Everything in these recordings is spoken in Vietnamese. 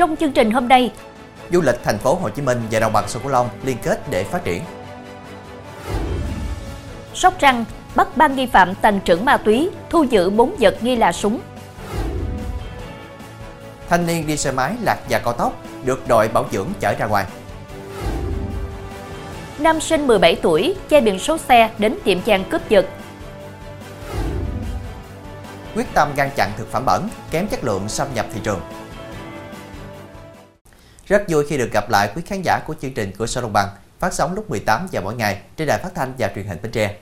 Trong chương trình hôm nay, du lịch thành phố Hồ Chí Minh và đồng bằng sông Cửu Long liên kết để phát triển. Sóc Trăng bắt ba nghi phạm tàn trữ ma túy, thu giữ 4 vật nghi là súng. Thanh niên đi xe máy lạc vào cao tốc, được đội bảo dưỡng chở ra ngoài. Nam sinh 17 tuổi, che biển số xe đến tiệm vàng cướp giật. Quyết tâm ngăn chặn thực phẩm bẩn, kém chất lượng xâm nhập thị trường. Rất vui khi được gặp lại quý khán giả của chương trình Cửa sổ Đồng bằng, phát sóng lúc 18 giờ mỗi ngày trên đài phát thanh và truyền hình Bến Tre.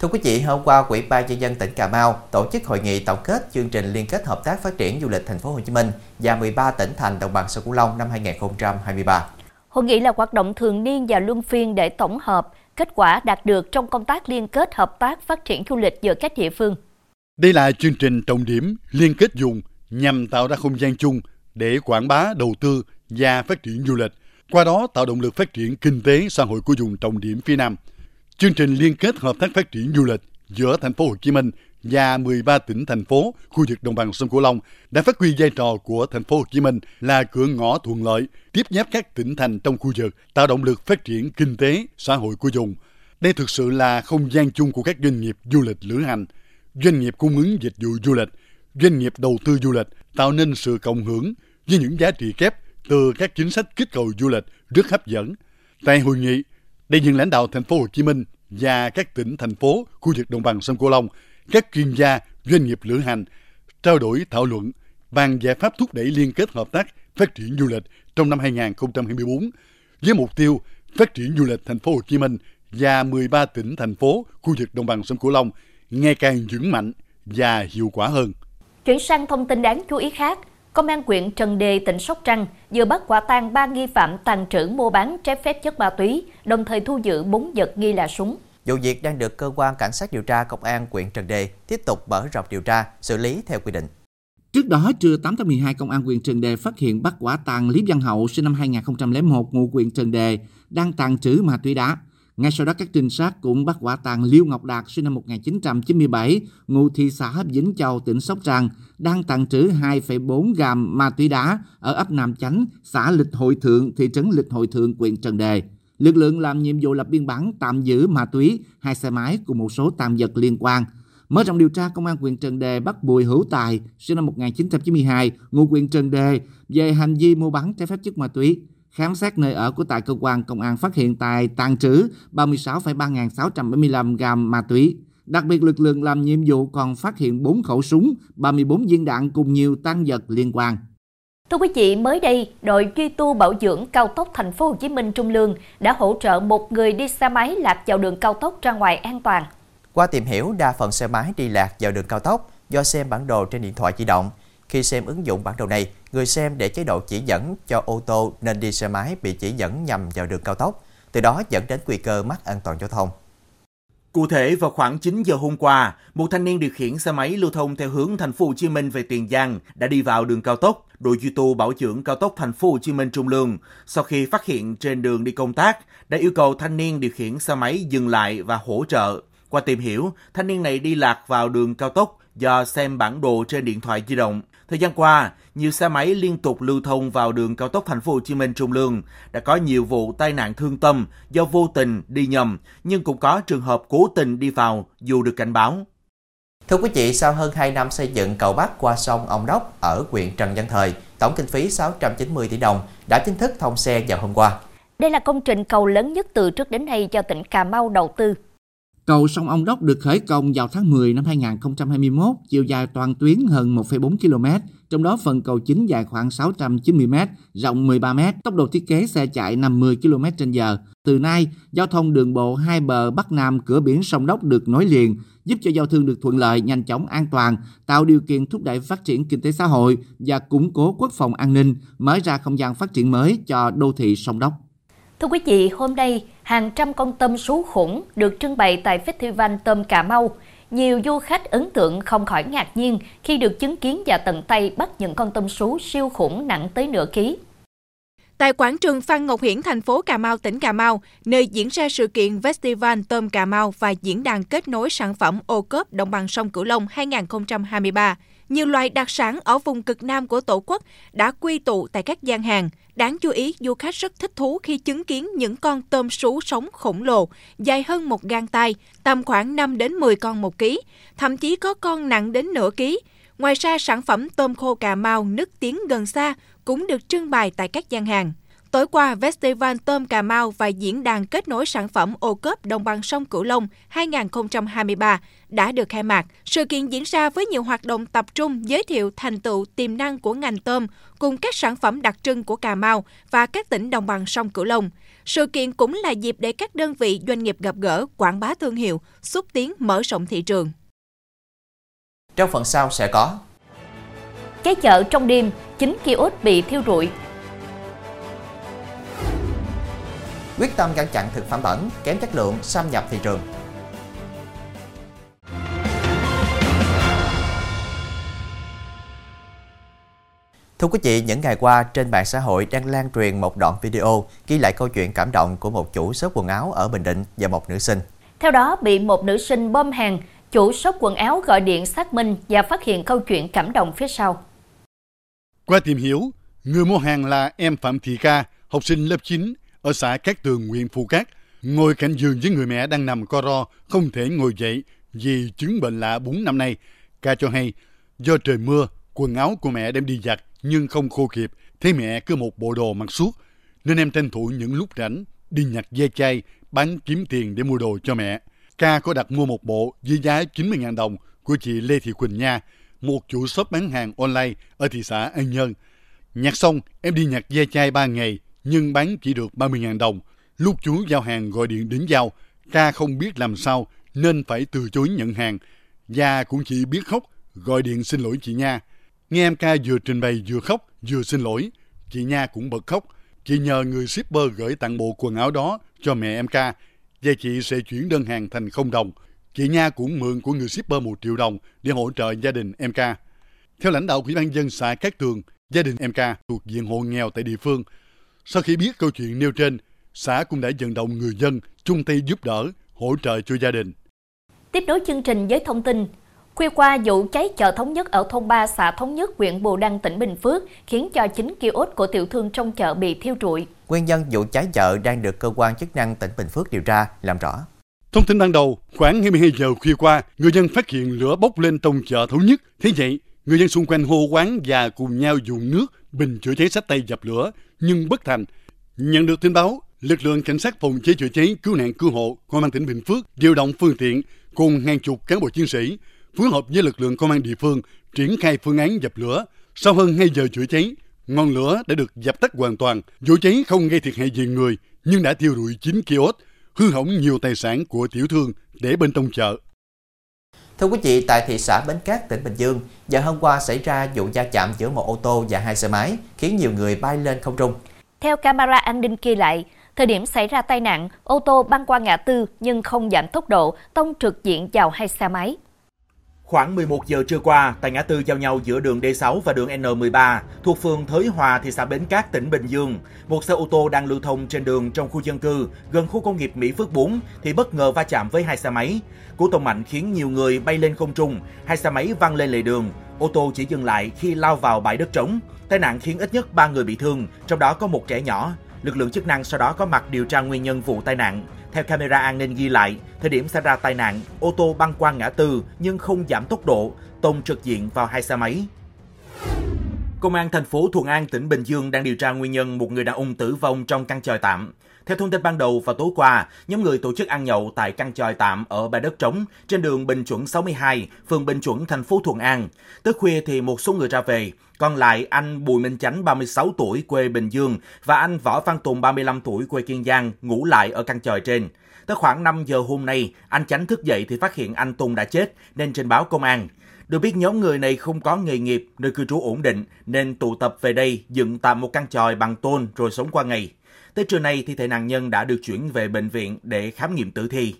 Thưa quý vị, hôm qua Ủy ban nhân dân tỉnh Cà Mau tổ chức hội nghị tổng kết chương trình liên kết hợp tác phát triển du lịch thành phố Hồ Chí Minh và 13 tỉnh thành đồng bằng sông Cửu Long năm 2023. Hội nghị là hoạt động thường niên và luân phiên để tổng hợp kết quả đạt được trong công tác liên kết hợp tác phát triển du lịch giữa các địa phương. Đây là chương trình trọng điểm liên kết dùng nhằm tạo ra không gian chung để quảng bá, đầu tư và phát triển du lịch, qua đó tạo động lực phát triển kinh tế xã hội của vùng trọng điểm phía Nam. Chương trình liên kết hợp tác phát triển du lịch giữa thành phố Hồ Chí Minh và 13 tỉnh thành phố khu vực đồng bằng sông Cửu Long đã phát huy vai trò của thành phố Hồ Chí Minh là cửa ngõ thuận lợi tiếp giáp các tỉnh thành trong khu vực, tạo động lực phát triển kinh tế xã hội của vùng. Đây thực sự là không gian chung của các doanh nghiệp du lịch lữ hành, doanh nghiệp cung ứng dịch vụ du lịch, doanh nghiệp đầu tư du lịch tạo nên sự cộng hưởng với những giá trị kép từ các chính sách kích cầu du lịch rất hấp dẫn. Tại hội nghị, đại diện lãnh đạo thành phố Hồ Chí Minh và các tỉnh thành phố khu vực đồng bằng sông Cửu Long, các chuyên gia, doanh nghiệp lữ hành trao đổi thảo luận bàn giải pháp thúc đẩy liên kết hợp tác phát triển du lịch trong năm 2024 với mục tiêu phát triển du lịch thành phố Hồ Chí Minh và 13 tỉnh thành phố khu vực đồng bằng sông Cửu Long ngày càng vững mạnh và hiệu quả hơn. Chuyển sang thông tin đáng chú ý khác, Công an huyện Trần Đề, tỉnh Sóc Trăng vừa bắt quả tang ba nghi phạm tàn trữ mua bán trái phép chất ma túy, đồng thời thu giữ bốn vật nghi là súng. Vụ việc đang được cơ quan cảnh sát điều tra công an huyện Trần Đề tiếp tục mở rộng điều tra, xử lý theo quy định. Trước đó, trưa 8 tháng 12, Công an huyện Trần Đề phát hiện bắt quả tang Lý Văn Hậu sinh năm 2001 ngụ huyện Trần Đề đang tàn trữ ma túy đá. Ngay sau đó các trinh sát cũng bắt quả tàng Liêu Ngọc Đạt sinh năm 1997, ngụ thị xã Vĩnh Châu, tỉnh Sóc Trăng, đang tàn trữ 2,4 gam ma túy đá ở ấp Nam Chánh, xã Lịch Hội Thượng, thị trấn Lịch Hội Thượng, huyện Trần Đề. Lực lượng làm nhiệm vụ lập biên bản tạm giữ ma túy, hai xe máy cùng một số tạm vật liên quan. Mở rộng điều tra, Công an huyện Trần Đề bắt Bùi Hữu Tài, sinh năm 1992, ngụ huyện Trần Đề, về hành vi mua bán trái phép chất ma túy. Khám xét nơi ở của tại cơ quan công an phát hiện Tài tàn trữ 36,3675 gam ma túy. Đặc biệt lực lượng làm nhiệm vụ còn phát hiện 4 khẩu súng, 34 viên đạn cùng nhiều tăng vật liên quan. Thưa quý vị, mới đây, đội duy tu bảo dưỡng cao tốc thành phố Hồ Chí Minh Trung Lương đã hỗ trợ một người đi xe máy lạc vào đường cao tốc ra ngoài an toàn. Qua tìm hiểu, đa phần xe máy đi lạc vào đường cao tốc do xem bản đồ trên điện thoại di động. Khi xem ứng dụng bản đồ này, người xem để chế độ chỉ dẫn cho ô tô nên đi xe máy bị chỉ dẫn nhầm vào đường cao tốc, từ đó dẫn đến nguy cơ mất an toàn giao thông. Cụ thể vào khoảng 9 giờ hôm qua, một thanh niên điều khiển xe máy lưu thông theo hướng thành phố Hồ Chí Minh về Tiền Giang đã đi vào đường cao tốc. Đội duy tu bảo dưỡng cao tốc thành phố Hồ Chí Minh Trung Lương sau khi phát hiện trên đường đi công tác đã yêu cầu thanh niên điều khiển xe máy dừng lại và hỗ trợ. Qua tìm hiểu, thanh niên này đi lạc vào đường cao tốc do xem bản đồ trên điện thoại di động. Thời gian qua, nhiều xe máy liên tục lưu thông vào đường cao tốc thành phố Hồ Chí Minh Trung Lương đã có nhiều vụ tai nạn thương tâm do vô tình đi nhầm, nhưng cũng có trường hợp cố tình đi vào dù được cảnh báo. Thưa quý vị, sau hơn 2 năm xây dựng cầu Bắc qua sông Ông Đốc ở huyện Trần Văn Thời, tổng kinh phí 690 tỷ đồng đã chính thức thông xe vào hôm qua. Đây là công trình cầu lớn nhất từ trước đến nay do tỉnh Cà Mau đầu tư. Cầu sông Ông Đốc được khởi công vào tháng 10 năm 2021, chiều dài toàn tuyến hơn 1,4 km, trong đó phần cầu chính dài khoảng 690 m, rộng 13 m, tốc độ thiết kế xe chạy 50 km h Từ nay, giao thông đường bộ hai bờ Bắc Nam cửa biển sông Đốc được nối liền, giúp cho giao thương được thuận lợi, nhanh chóng, an toàn, tạo điều kiện thúc đẩy phát triển kinh tế xã hội và củng cố quốc phòng an ninh, mở ra không gian phát triển mới cho đô thị sông Đốc. Thưa quý vị, hôm nay, hàng trăm con tôm sú khủng được trưng bày tại Festival Tôm Cà Mau. Nhiều du khách ấn tượng không khỏi ngạc nhiên khi được chứng kiến và tận tay bắt những con tôm sú siêu khủng nặng tới nửa ký. tại quảng trường Phan Ngọc Hiển, thành phố Cà Mau, tỉnh Cà Mau, nơi diễn ra sự kiện Festival Tôm Cà Mau và diễn đàn kết nối sản phẩm ô cốp đồng bằng sông Cửu Long 2023. Nhiều loài đặc sản ở vùng cực Nam của Tổ quốc đã quy tụ tại các gian hàng. Đáng chú ý, du khách rất thích thú khi chứng kiến những con tôm sú sống khổng lồ, dài hơn một gang tay, tầm khoảng 5 đến 10 con một ký, thậm chí có con nặng đến nửa ký. Ngoài ra, sản phẩm tôm khô Cà Mau nức tiếng gần xa cũng được trưng bày tại các gian hàng. Tối qua, Festival Tôm Cà Mau và Diễn đàn Kết nối Sản phẩm ô cốp Đồng bằng sông Cửu Long 2023 đã được khai mạc. Sự kiện diễn ra với nhiều hoạt động tập trung giới thiệu thành tựu tiềm năng của ngành tôm cùng các sản phẩm đặc trưng của Cà Mau và các tỉnh đồng bằng sông Cửu Long. Sự kiện cũng là dịp để các đơn vị doanh nghiệp gặp gỡ, quảng bá thương hiệu, xúc tiến mở rộng thị trường. Trong phần sau sẽ có Cháy chợ trong đêm, 9 kiosk bị thiêu rụi. Quyết tâm ngăn chặn thực phẩm bẩn, kém chất lượng xâm nhập thị trường. Thưa quý vị, những ngày qua trên mạng xã hội đang lan truyền một đoạn video ghi lại câu chuyện cảm động của một chủ shop quần áo ở Bình Định và một nữ sinh. Theo đó, bị một nữ sinh bom hàng, chủ shop quần áo gọi điện xác minh và phát hiện câu chuyện cảm động phía sau. Qua tìm hiểu, người mua hàng là em Phạm Thị Ca, học sinh lớp 9 ở xã Cát Tường, huyện Phù Cát, ngồi cạnh giường với người mẹ đang nằm co ro, không thể ngồi dậy vì chứng bệnh lạ 4 năm nay. Ca cho hay, do trời mưa, quần áo của mẹ đem đi giặt nhưng không khô kịp, thấy mẹ cứ một bộ đồ mặc suốt, nên em tranh thủ những lúc rảnh đi nhặt dây chai, bán kiếm tiền để mua đồ cho mẹ. Ca có đặt mua một bộ với giá 90.000 đồng của chị Lê Thị Quỳnh Nha, một chủ shop bán hàng online ở thị xã An Nhơn. Nhặt xong, em đi nhặt dây chai 3 ngày, nhưng bán chỉ được 30.000 đồng. Lúc chú giao hàng gọi điện đến giao, ca không biết làm sao nên phải từ chối nhận hàng. gia cũng chỉ biết khóc, gọi điện xin lỗi chị Nha. Nghe em ca vừa trình bày vừa khóc, vừa xin lỗi. Chị Nha cũng bật khóc. Chị nhờ người shipper gửi tặng bộ quần áo đó cho mẹ em ca và chị sẽ chuyển đơn hàng thành không đồng. Chị Nha cũng mượn của người shipper 1 triệu đồng để hỗ trợ gia đình em ca. Theo lãnh đạo Ủy ban dân xã Cát Tường, gia đình em ca thuộc diện hộ nghèo tại địa phương. Sau khi biết câu chuyện nêu trên, xã cũng đã vận động người dân chung tay giúp đỡ, hỗ trợ cho gia đình. Tiếp nối chương trình với thông tin, Khuya qua, vụ cháy chợ Thống Nhất ở thôn 3 xã Thống Nhất, huyện Bù Đăng, tỉnh Bình Phước khiến cho 9 kiosk của tiểu thương trong chợ bị thiêu rụi. Nguyên nhân vụ cháy chợ đang được cơ quan chức năng tỉnh Bình Phước điều tra, làm rõ. Thông tin ban đầu, khoảng 22 giờ khuya qua, người dân phát hiện lửa bốc lên trong chợ Thống Nhất. Thế vậy, người dân xung quanh hô quán và cùng nhau dùng nước, bình chữa cháy sách tay dập lửa, nhưng bất thành. Nhận được tin báo, lực lượng cảnh sát phòng cháy chữa cháy cứu nạn cứu hộ công an tỉnh Bình Phước điều động phương tiện cùng hàng chục cán bộ chiến sĩ phối hợp với lực lượng công an địa phương triển khai phương án dập lửa. Sau hơn 2 giờ chữa cháy, ngọn lửa đã được dập tắt hoàn toàn. Vụ cháy không gây thiệt hại về người, nhưng đã thiêu rụi 9 kiosk, hư hỏng nhiều tài sản của tiểu thương để bên trong chợ. Thưa quý vị, tại thị xã Bến Cát, tỉnh Bình Dương, giờ hôm qua xảy ra vụ va chạm giữa một ô tô và hai xe máy, khiến nhiều người bay lên không trung. Theo camera an ninh ghi lại, thời điểm xảy ra tai nạn, ô tô băng qua ngã tư nhưng không giảm tốc độ, tông trực diện vào hai xe máy. Khoảng 11 giờ trưa qua, tại ngã tư giao nhau giữa đường D6 và đường N13 thuộc phường Thới Hòa, thị xã Bến Cát, tỉnh Bình Dương, một xe ô tô đang lưu thông trên đường trong khu dân cư gần khu công nghiệp Mỹ Phước 4 thì bất ngờ va chạm với hai xe máy. Cú tông mạnh khiến nhiều người bay lên không trung, hai xe máy văng lên lề đường. Ô tô chỉ dừng lại khi lao vào bãi đất trống. Tai nạn khiến ít nhất 3 người bị thương, trong đó có một trẻ nhỏ. Lực lượng chức năng sau đó có mặt điều tra nguyên nhân vụ tai nạn. Theo camera an ninh ghi lại, thời điểm xảy ra tai nạn, ô tô băng qua ngã tư nhưng không giảm tốc độ, tông trực diện vào hai xe máy. Công an thành phố Thuận An, tỉnh Bình Dương đang điều tra nguyên nhân một người đàn ông tử vong trong căn tròi tạm. Theo thông tin ban đầu vào tối qua, nhóm người tổ chức ăn nhậu tại căn tròi tạm ở bãi đất trống trên đường Bình Chuẩn 62, phường Bình Chuẩn, thành phố Thuận An. Tới khuya thì một số người ra về, còn lại anh Bùi Minh Chánh 36 tuổi quê Bình Dương và anh Võ Văn Tùng 35 tuổi quê Kiên Giang ngủ lại ở căn tròi trên. Tới khoảng 5 giờ hôm nay, anh Chánh thức dậy thì phát hiện anh Tùng đã chết nên trình báo công an. Được biết nhóm người này không có nghề nghiệp, nơi cư trú ổn định nên tụ tập về đây dựng tạm một căn tròi bằng tôn rồi sống qua ngày. Tới trưa nay, thi thể nạn nhân đã được chuyển về bệnh viện để khám nghiệm tử thi.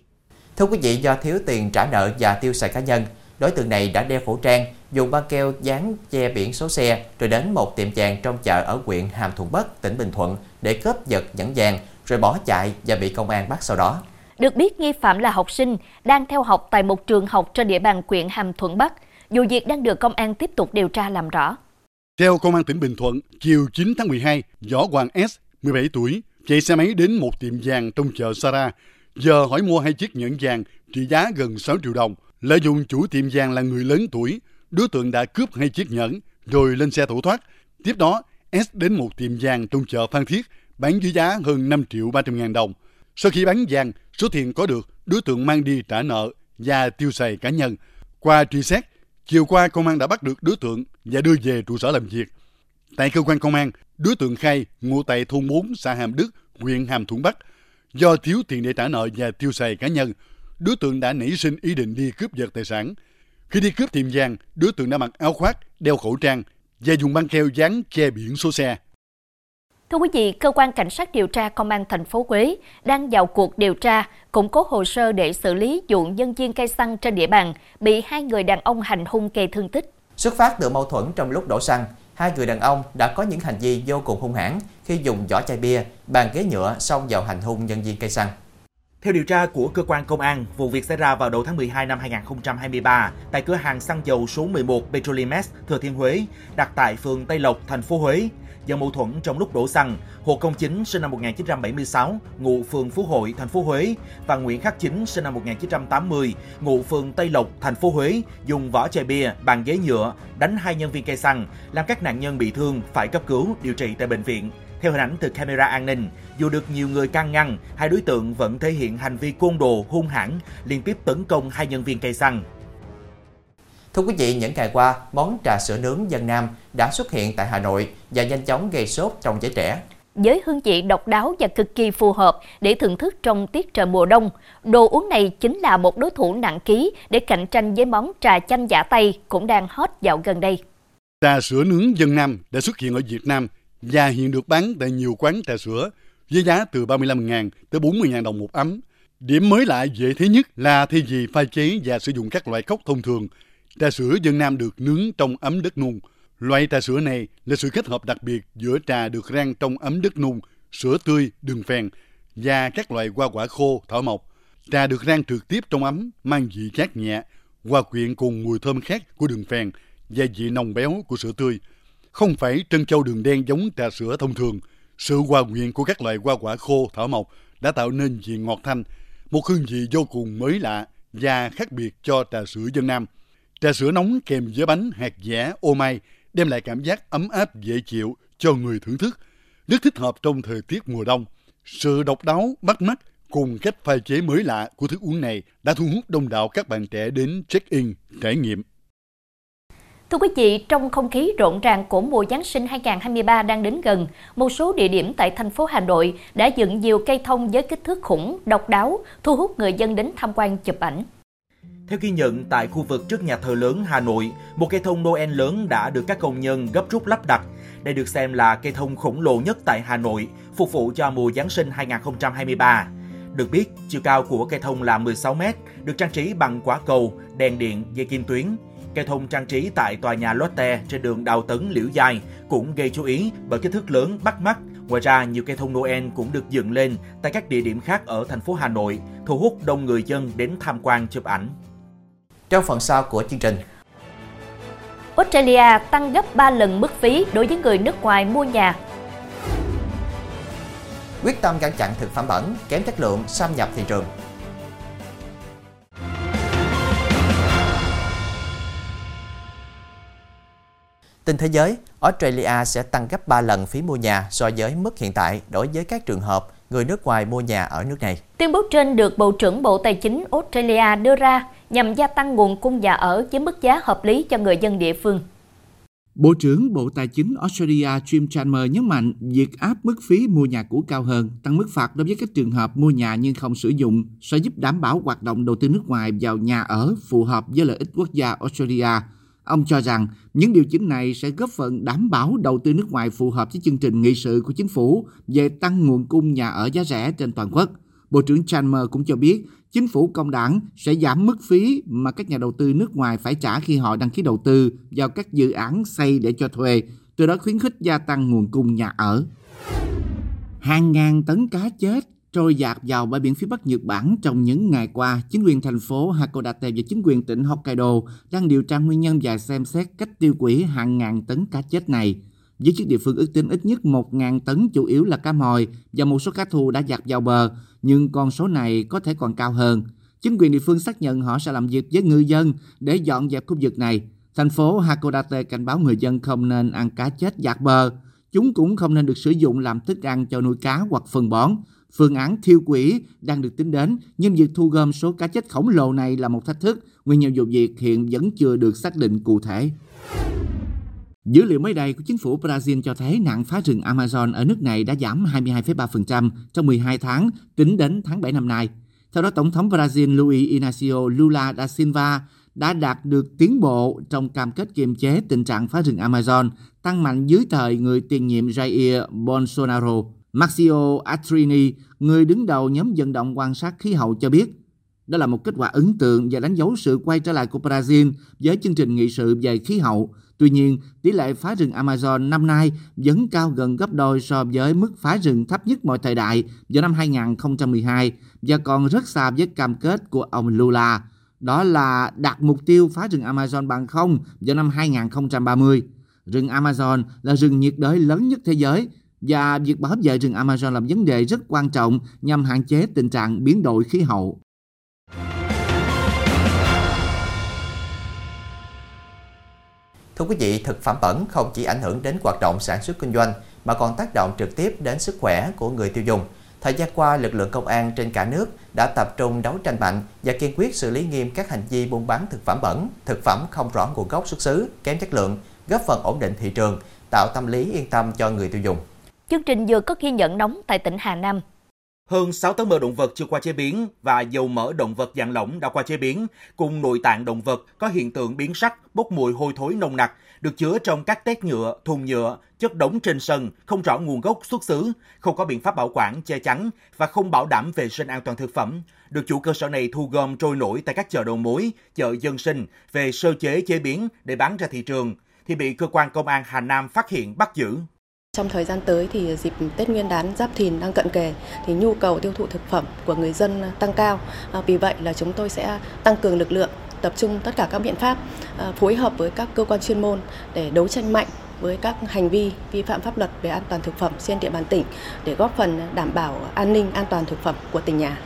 Thưa quý vị, do thiếu tiền trả nợ và tiêu xài cá nhân, Đối tượng này đã đeo khẩu trang, dùng băng keo dán che biển số xe rồi đến một tiệm vàng trong chợ ở huyện Hàm Thuận Bắc, tỉnh Bình Thuận để cướp giật nhẫn vàng rồi bỏ chạy và bị công an bắt sau đó. Được biết nghi phạm là học sinh đang theo học tại một trường học trên địa bàn huyện Hàm Thuận Bắc. Vụ việc đang được công an tiếp tục điều tra làm rõ. Theo Công an tỉnh Bình Thuận, chiều 9 tháng 12, Võ Hoàng S, 17 tuổi, chạy xe máy đến một tiệm vàng trong chợ Sara, giờ hỏi mua hai chiếc nhẫn vàng trị giá gần 6 triệu đồng. Lợi dụng chủ tiệm vàng là người lớn tuổi, đối tượng đã cướp hai chiếc nhẫn rồi lên xe tẩu thoát. Tiếp đó, S đến một tiệm vàng trong chợ Phan Thiết bán với giá hơn 5 triệu 300 ngàn đồng. Sau khi bán vàng, số tiền có được đối tượng mang đi trả nợ và tiêu xài cá nhân. Qua truy xét, chiều qua công an đã bắt được đối tượng và đưa về trụ sở làm việc. Tại cơ quan công an, đối tượng khai ngụ tại thôn 4 xã Hàm Đức, huyện Hàm Thuận Bắc. Do thiếu tiền để trả nợ và tiêu xài cá nhân, đối tượng đã nảy sinh ý định đi cướp giật tài sản. Khi đi cướp tiệm vàng, đối tượng đã mặc áo khoác, đeo khẩu trang và dùng băng keo dán che biển số xe. Thưa quý vị, cơ quan cảnh sát điều tra công an thành phố Quế đang vào cuộc điều tra, củng cố hồ sơ để xử lý vụ nhân viên cây xăng trên địa bàn bị hai người đàn ông hành hung gây thương tích. Xuất phát từ mâu thuẫn trong lúc đổ xăng, hai người đàn ông đã có những hành vi vô cùng hung hãn khi dùng vỏ chai bia, bàn ghế nhựa xông vào hành hung nhân viên cây xăng. Theo điều tra của cơ quan công an, vụ việc xảy ra vào đầu tháng 12 năm 2023 tại cửa hàng xăng dầu số 11 Petrolimex, Thừa Thiên Huế, đặt tại phường Tây Lộc, thành phố Huế. Do mâu thuẫn trong lúc đổ xăng, Hồ Công Chính sinh năm 1976, ngụ phường Phú Hội, thành phố Huế và Nguyễn Khắc Chính sinh năm 1980, ngụ phường Tây Lộc, thành phố Huế dùng vỏ chai bia, bàn ghế nhựa đánh hai nhân viên cây xăng, làm các nạn nhân bị thương phải cấp cứu điều trị tại bệnh viện. Theo hình ảnh từ camera an ninh, dù được nhiều người can ngăn, hai đối tượng vẫn thể hiện hành vi côn đồ hung hãn, liên tiếp tấn công hai nhân viên cây xăng. Thưa quý vị, những ngày qua, món trà sữa nướng dân Nam đã xuất hiện tại Hà Nội và nhanh chóng gây sốt trong giới trẻ. Với hương vị độc đáo và cực kỳ phù hợp để thưởng thức trong tiết trời mùa đông, đồ uống này chính là một đối thủ nặng ký để cạnh tranh với món trà chanh giả Tây cũng đang hot dạo gần đây. Trà sữa nướng dân Nam đã xuất hiện ở Việt Nam và hiện được bán tại nhiều quán trà sữa với giá từ 35.000 tới 40.000 đồng một ấm. Điểm mới lại dễ thấy nhất là thay vì pha chế và sử dụng các loại cốc thông thường, trà sữa dân Nam được nướng trong ấm đất nung. Loại trà sữa này là sự kết hợp đặc biệt giữa trà được rang trong ấm đất nung, sữa tươi, đường phèn và các loại hoa quả khô, thảo mộc. Trà được rang trực tiếp trong ấm, mang vị chát nhẹ, hòa quyện cùng mùi thơm khác của đường phèn và vị nồng béo của sữa tươi. Không phải trân châu đường đen giống trà sữa thông thường, sự hòa quyện của các loại hoa quả khô, thảo mộc đã tạo nên vị ngọt thanh, một hương vị vô cùng mới lạ và khác biệt cho trà sữa dân Nam. Trà sữa nóng kèm với bánh hạt dẻ ô mai đem lại cảm giác ấm áp dễ chịu cho người thưởng thức, rất thích hợp trong thời tiết mùa đông. Sự độc đáo, bắt mắt cùng cách pha chế mới lạ của thức uống này đã thu hút đông đảo các bạn trẻ đến check-in, trải nghiệm. Thưa quý vị, trong không khí rộn ràng của mùa Giáng sinh 2023 đang đến gần, một số địa điểm tại thành phố Hà Nội đã dựng nhiều cây thông với kích thước khủng, độc đáo, thu hút người dân đến tham quan chụp ảnh. Theo ghi nhận tại khu vực trước nhà thờ lớn Hà Nội, một cây thông Noel lớn đã được các công nhân gấp rút lắp đặt. Đây được xem là cây thông khổng lồ nhất tại Hà Nội, phục vụ cho mùa Giáng sinh 2023. Được biết, chiều cao của cây thông là 16 m, được trang trí bằng quả cầu, đèn điện, dây kim tuyến. Cây thông trang trí tại tòa nhà Lotte trên đường Đào Tấn Liễu Giai cũng gây chú ý bởi kích thước lớn bắt mắt. Ngoài ra, nhiều cây thông Noel cũng được dựng lên tại các địa điểm khác ở thành phố Hà Nội, thu hút đông người dân đến tham quan chụp ảnh. Trong phần sau của chương trình, Australia tăng gấp 3 lần mức phí đối với người nước ngoài mua nhà. quyết tâm ngăn chặn thực phẩm bẩn, kém chất lượng xâm nhập thị trường. Tin thế giới, Australia sẽ tăng gấp 3 lần phí mua nhà so với mức hiện tại đối với các trường hợp người nước ngoài mua nhà ở nước này. Tuyên bố trên được Bộ trưởng Bộ Tài chính Australia đưa ra nhằm gia tăng nguồn cung nhà ở với mức giá hợp lý cho người dân địa phương. Bộ trưởng Bộ Tài chính Australia Jim Chalmers nhấn mạnh việc áp mức phí mua nhà cũ cao hơn, tăng mức phạt đối với các trường hợp mua nhà nhưng không sử dụng sẽ giúp đảm bảo hoạt động đầu tư nước ngoài vào nhà ở phù hợp với lợi ích quốc gia Australia. Ông cho rằng những điều chỉnh này sẽ góp phần đảm bảo đầu tư nước ngoài phù hợp với chương trình nghị sự của chính phủ về tăng nguồn cung nhà ở giá rẻ trên toàn quốc. Bộ trưởng Chalmers cũng cho biết chính phủ công đảng sẽ giảm mức phí mà các nhà đầu tư nước ngoài phải trả khi họ đăng ký đầu tư vào các dự án xây để cho thuê, từ đó khuyến khích gia tăng nguồn cung nhà ở. Hàng ngàn tấn cá chết trôi dạt vào bãi biển phía bắc Nhật Bản trong những ngày qua, chính quyền thành phố Hakodate và chính quyền tỉnh Hokkaido đang điều tra nguyên nhân và xem xét cách tiêu hủy hàng ngàn tấn cá chết này. Giới chức địa phương ước tính ít nhất 1.000 tấn chủ yếu là cá mòi và một số cá thù đã dạt vào bờ, nhưng con số này có thể còn cao hơn. Chính quyền địa phương xác nhận họ sẽ làm việc với ngư dân để dọn dẹp khu vực này. Thành phố Hakodate cảnh báo người dân không nên ăn cá chết dạt bờ. Chúng cũng không nên được sử dụng làm thức ăn cho nuôi cá hoặc phân bón. Phương án thiêu quỷ đang được tính đến, nhưng việc thu gom số cá chết khổng lồ này là một thách thức. Nguyên nhân vụ việc hiện vẫn chưa được xác định cụ thể. Dữ liệu mới đây của chính phủ Brazil cho thấy nạn phá rừng Amazon ở nước này đã giảm 22,3% trong 12 tháng tính đến tháng 7 năm nay. Theo đó, Tổng thống Brazil Luiz Inácio Lula da Silva đã đạt được tiến bộ trong cam kết kiềm chế tình trạng phá rừng Amazon, tăng mạnh dưới thời người tiền nhiệm Jair Bolsonaro. Maxio Atrini, người đứng đầu nhóm vận động quan sát khí hậu cho biết, đó là một kết quả ấn tượng và đánh dấu sự quay trở lại của Brazil với chương trình nghị sự về khí hậu. Tuy nhiên, tỷ lệ phá rừng Amazon năm nay vẫn cao gần gấp đôi so với mức phá rừng thấp nhất mọi thời đại vào năm 2012 và còn rất xa với cam kết của ông Lula. Đó là đạt mục tiêu phá rừng Amazon bằng không vào năm 2030. Rừng Amazon là rừng nhiệt đới lớn nhất thế giới và việc bảo vệ rừng Amazon là vấn đề rất quan trọng nhằm hạn chế tình trạng biến đổi khí hậu. Thưa quý vị, thực phẩm bẩn không chỉ ảnh hưởng đến hoạt động sản xuất kinh doanh mà còn tác động trực tiếp đến sức khỏe của người tiêu dùng. Thời gian qua, lực lượng công an trên cả nước đã tập trung đấu tranh mạnh và kiên quyết xử lý nghiêm các hành vi buôn bán thực phẩm bẩn, thực phẩm không rõ nguồn gốc xuất xứ, kém chất lượng, góp phần ổn định thị trường, tạo tâm lý yên tâm cho người tiêu dùng. Chương trình vừa có ghi nhận nóng tại tỉnh Hà Nam. Hơn 6 tấn mỡ động vật chưa qua chế biến và dầu mỡ động vật dạng lỏng đã qua chế biến, cùng nội tạng động vật có hiện tượng biến sắc, bốc mùi hôi thối nồng nặc, được chứa trong các tét nhựa, thùng nhựa, chất đống trên sân, không rõ nguồn gốc xuất xứ, không có biện pháp bảo quản, che chắn và không bảo đảm vệ sinh an toàn thực phẩm. Được chủ cơ sở này thu gom trôi nổi tại các chợ đầu mối, chợ dân sinh về sơ chế chế biến để bán ra thị trường, thì bị cơ quan công an Hà Nam phát hiện bắt giữ. Trong thời gian tới thì dịp Tết Nguyên đán Giáp Thìn đang cận kề thì nhu cầu tiêu thụ thực phẩm của người dân tăng cao. À, vì vậy là chúng tôi sẽ tăng cường lực lượng, tập trung tất cả các biện pháp à, phối hợp với các cơ quan chuyên môn để đấu tranh mạnh với các hành vi vi phạm pháp luật về an toàn thực phẩm trên địa bàn tỉnh để góp phần đảm bảo an ninh an toàn thực phẩm của tỉnh nhà.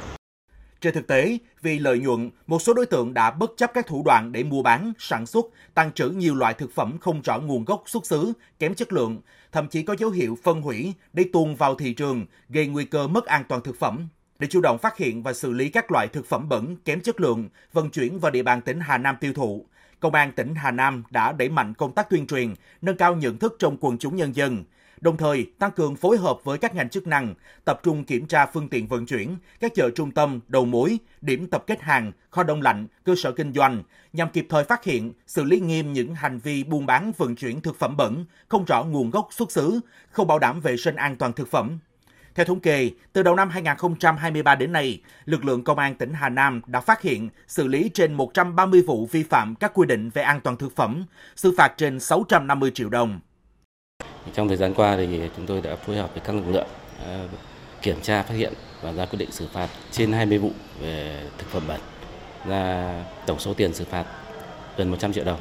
Trên thực tế, vì lợi nhuận, một số đối tượng đã bất chấp các thủ đoạn để mua bán, sản xuất, tăng trữ nhiều loại thực phẩm không rõ nguồn gốc xuất xứ, kém chất lượng, thậm chí có dấu hiệu phân hủy để tuôn vào thị trường, gây nguy cơ mất an toàn thực phẩm. Để chủ động phát hiện và xử lý các loại thực phẩm bẩn, kém chất lượng, vận chuyển vào địa bàn tỉnh Hà Nam tiêu thụ, Công an tỉnh Hà Nam đã đẩy mạnh công tác tuyên truyền, nâng cao nhận thức trong quần chúng nhân dân, đồng thời tăng cường phối hợp với các ngành chức năng, tập trung kiểm tra phương tiện vận chuyển, các chợ trung tâm, đầu mối, điểm tập kết hàng, kho đông lạnh, cơ sở kinh doanh, nhằm kịp thời phát hiện, xử lý nghiêm những hành vi buôn bán vận chuyển thực phẩm bẩn, không rõ nguồn gốc xuất xứ, không bảo đảm vệ sinh an toàn thực phẩm. Theo thống kê, từ đầu năm 2023 đến nay, lực lượng công an tỉnh Hà Nam đã phát hiện, xử lý trên 130 vụ vi phạm các quy định về an toàn thực phẩm, xử phạt trên 650 triệu đồng. Trong thời gian qua thì chúng tôi đã phối hợp với các lực lượng ờ, kiểm tra, phát hiện và ra quyết định xử phạt trên 20 vụ về thực phẩm bẩn, ra tổng số tiền xử phạt gần 100 triệu đồng.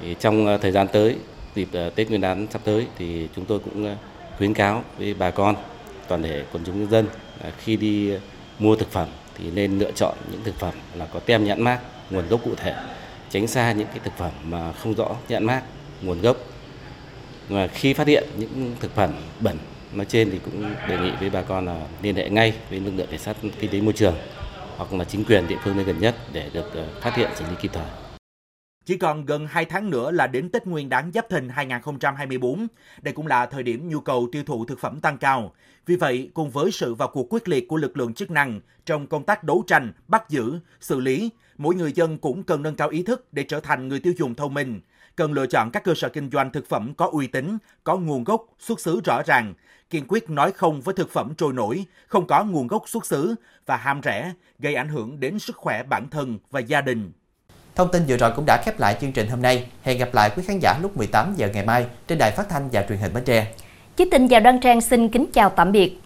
Thì trong ờ, thời gian tới, dịp ờ, Tết Nguyên đán sắp tới thì chúng tôi cũng khuyến cáo với bà con, toàn thể quần chúng nhân dân khi đi mua thực phẩm thì nên lựa chọn những thực phẩm là có tem nhãn mác, nguồn gốc cụ thể, tránh xa những cái thực phẩm mà không rõ nhãn mác, nguồn gốc và khi phát hiện những thực phẩm bẩn nói trên thì cũng đề nghị với bà con là liên hệ ngay với lực lượng cảnh sát kinh tế môi trường hoặc là chính quyền địa phương nơi gần nhất để được ờ, phát hiện xử lý kịp thời. Chỉ còn gần 2 tháng nữa là đến Tết Nguyên đán Giáp Thìn 2024. Đây cũng là thời điểm nhu cầu tiêu thụ thực phẩm tăng cao. Vì vậy, cùng với sự vào cuộc quyết liệt của lực lượng chức năng trong công tác đấu tranh, bắt giữ, xử lý, mỗi người dân cũng cần nâng cao ý thức để trở thành người tiêu dùng thông minh, cần lựa chọn các cơ sở kinh doanh thực phẩm có uy tín, có nguồn gốc, xuất xứ rõ ràng, kiên quyết nói không với thực phẩm trôi nổi, không có nguồn gốc xuất xứ và ham rẻ, gây ảnh hưởng đến sức khỏe bản thân và gia đình. Thông tin vừa rồi cũng đã khép lại chương trình hôm nay. Hẹn gặp lại quý khán giả lúc 18 giờ ngày mai trên đài phát thanh và truyền hình Bến Tre. Chí Tình và Đoan Trang xin kính chào tạm biệt.